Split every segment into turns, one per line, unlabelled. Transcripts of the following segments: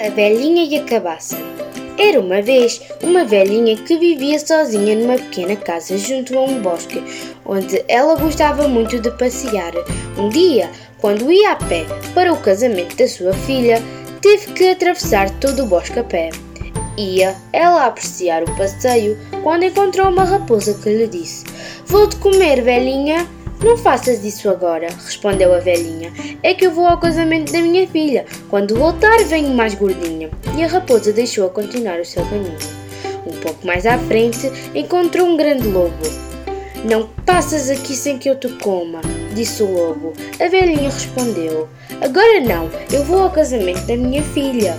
A velhinha e a cabaça. Era uma vez uma velhinha que vivia sozinha numa pequena casa junto a um bosque, onde ela gostava muito de passear. Um dia, quando ia a pé para o casamento da sua filha, teve que atravessar todo o bosque a pé. Ia ela a apreciar o passeio quando encontrou uma raposa que lhe disse: Vou-te comer, velhinha. Não faças isso agora, respondeu a velhinha. É que eu vou ao casamento da minha filha. Quando voltar, venho mais gordinha. E a raposa deixou-a continuar o seu caminho. Um pouco mais à frente, encontrou um grande lobo. Não passas aqui sem que eu te coma, disse o lobo. A velhinha respondeu: Agora não, eu vou ao casamento da minha filha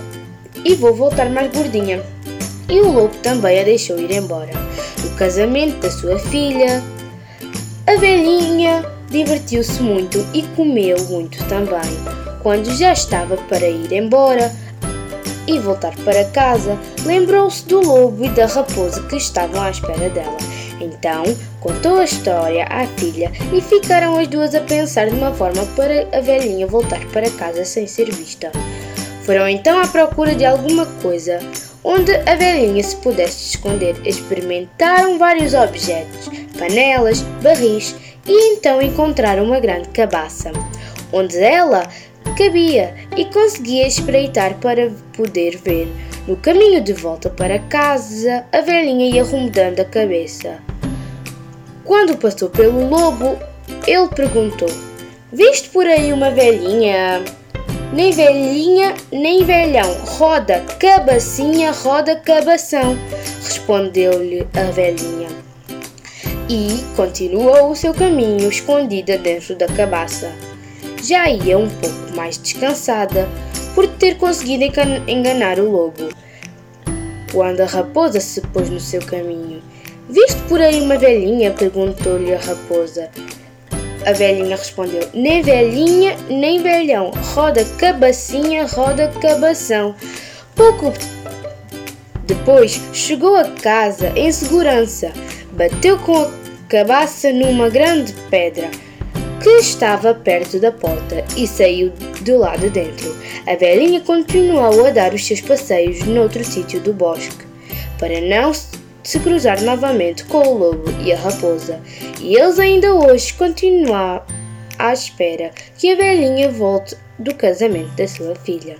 e vou voltar mais gordinha. E o lobo também a deixou ir embora. O casamento da sua filha, a velhinha divertiu-se muito e comeu muito também. Quando já estava para ir embora e voltar para casa, lembrou-se do lobo e da raposa que estavam à espera dela. Então contou a história à filha e ficaram as duas a pensar de uma forma para a velhinha voltar para casa sem ser vista. Foram então à procura de alguma coisa onde a velhinha se pudesse esconder. Experimentaram vários objetos, panelas, barris e então encontraram uma grande cabaça, onde ela cabia e conseguia espreitar para poder ver. No caminho de volta para casa, a velhinha ia arrumando a cabeça. Quando passou pelo lobo, ele perguntou: Viste por aí uma velhinha? Nem velhinha, nem velhão, roda cabacinha, roda cabação, respondeu-lhe a velhinha. E continuou o seu caminho escondida dentro da cabaça. Já ia um pouco mais descansada por ter conseguido enganar o lobo. Quando a raposa se pôs no seu caminho, Viste por aí uma velhinha? perguntou-lhe a raposa. A velhinha respondeu: Nem velhinha, nem velhão. Roda cabacinha, roda cabação. Pouco depois chegou a casa em segurança. Bateu com a cabaça numa grande pedra que estava perto da porta e saiu do lado de dentro. A velhinha continuou a dar os seus passeios noutro sítio do bosque para não se cruzar novamente com o lobo e a raposa, e eles ainda hoje continuam à espera que a velhinha volte do casamento da sua filha.